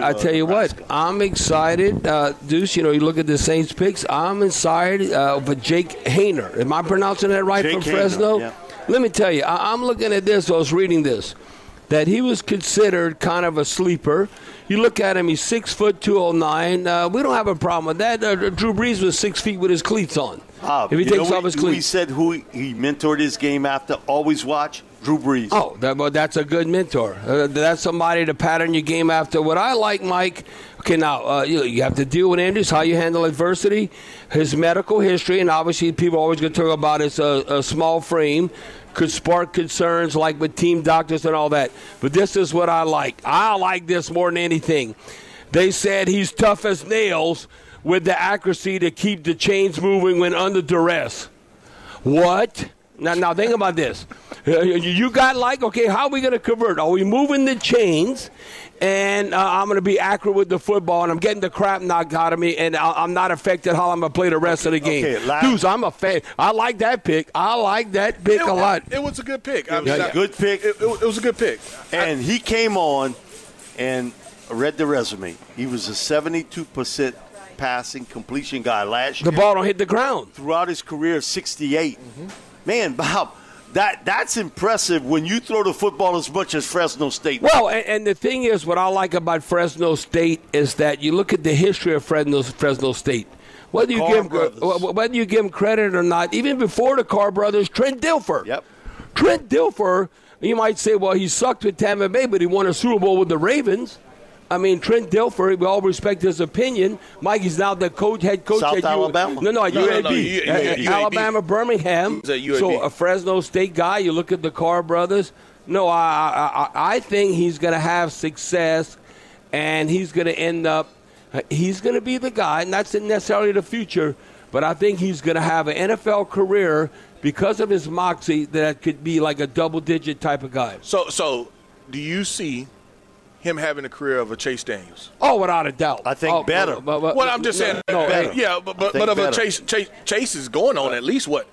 I tell you what, I'm excited. Uh, Deuce, you know, you look at the Saints picks. I'm excited uh, for Jake Haener. Am I pronouncing that right Jake from Haener, Fresno? yeah. Let me tell you, I- I'm looking at this. I was reading this that he was considered kind of a sleeper. You look at him; he's six foot two oh nine. Uh, we don't have a problem with that. Uh, Drew Brees was six feet with his cleats on. Bob, if he takes know off we- his We cleats, said who he mentored his game after. Always watch Drew Brees. Oh, that, well, that's a good mentor. Uh, that's somebody to pattern your game after. What I like, Mike. Okay, now uh, you, you have to deal with Andrews, how you handle adversity, his medical history, and obviously people are always going to talk about his uh, a small frame could spark concerns like with team doctors and all that. But this is what I like. I like this more than anything. They said he's tough as nails with the accuracy to keep the chains moving when under duress. What? Now, now think about this. Uh, You you got like, okay, how are we going to convert? Are we moving the chains? And uh, I'm going to be accurate with the football, and I'm getting the crap knocked out of me, and I- I'm not affected how I'm going to play the rest of the game. okay, last- Dudes, I'm a fan. I like that pick. I like that pick a lot. It, was a good pick. I It was mean, a I- good pick. It, it, it was a good pick. And he came on and read the resume. He was a 72% passing completion guy last The year. The ball don't hit the ground. Throughout his career, 68. Mm-hmm. Man, Bob, that that's impressive when you throw the football as much as Fresno State. Well, and, and the thing is, what I like about Fresno State is that you look at the history of Fresno, Fresno State. Whether you give brothers. wh- whether you give him credit or not, even before the Carr brothers, Trent Dilfer. Yep. Trent Dilfer, you might say, well, he sucked with Tampa Bay, but he won a Super Bowl with the Ravens. I mean, Trent Dilfer, we all respect his opinion. Mike, he's now the coach, head coach South at U- Alabama? No, no, at No, no, UAB. no, U- At- U- Alabama, Birmingham. He's at UAB. So a Fresno State guy. You look at the Carr brothers. No, I I, I- I think he's going to have success, and he's going to end up. He's going to be the guy, and that's necessarily the future. But I think he's going to have an NFL career because of his moxie that could be like a double-digit type of guy. So, so do you see him having a career of a Chase Daniels? Oh, without a doubt. I think Oh, better. but- but- Well, I'm just saying. No, Better. Yeah, but but, but of a. Chase, Chase Chase is going on at least what,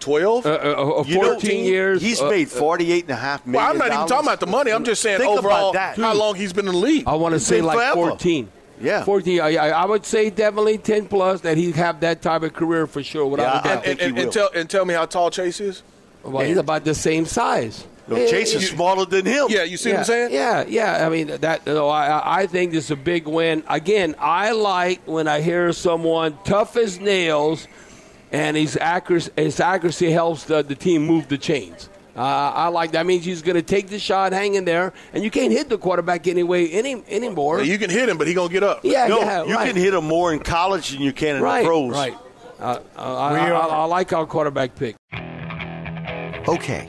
twelve? uh, uh, uh, You know, 14 years. He's uh, made forty-eight and a half million. well, I'm not even talking about the money. I'm just saying Think overall about that. how long he's been in the league. I want to say like forever. 14. Yeah. 14. I, I I would say definitely 10 plus that he'd have that type of career for sure. Without Yeah, a I doubt. think and, and, and tell and tell me how tall Chase is. well, he's about the same size. No, Yeah, Chase is yeah, smaller than him. Yeah, you see yeah, what I'm saying? Yeah, yeah. I mean that. You know, I I- I think this is a big win. Again, I like when I hear someone tough as nails, and his accuracy his accuracy helps the, the team move the chains. Uh, I like that. means he's going to take the shot, hang in there, and you can't hit the quarterback anyway any anymore. You can hit him, but he gonna get up. yeah, No, yeah, you right. can hit him more in college than you can in right, the pros. Right. Uh, uh, I, I, I, I like our quarterback pick. Okay,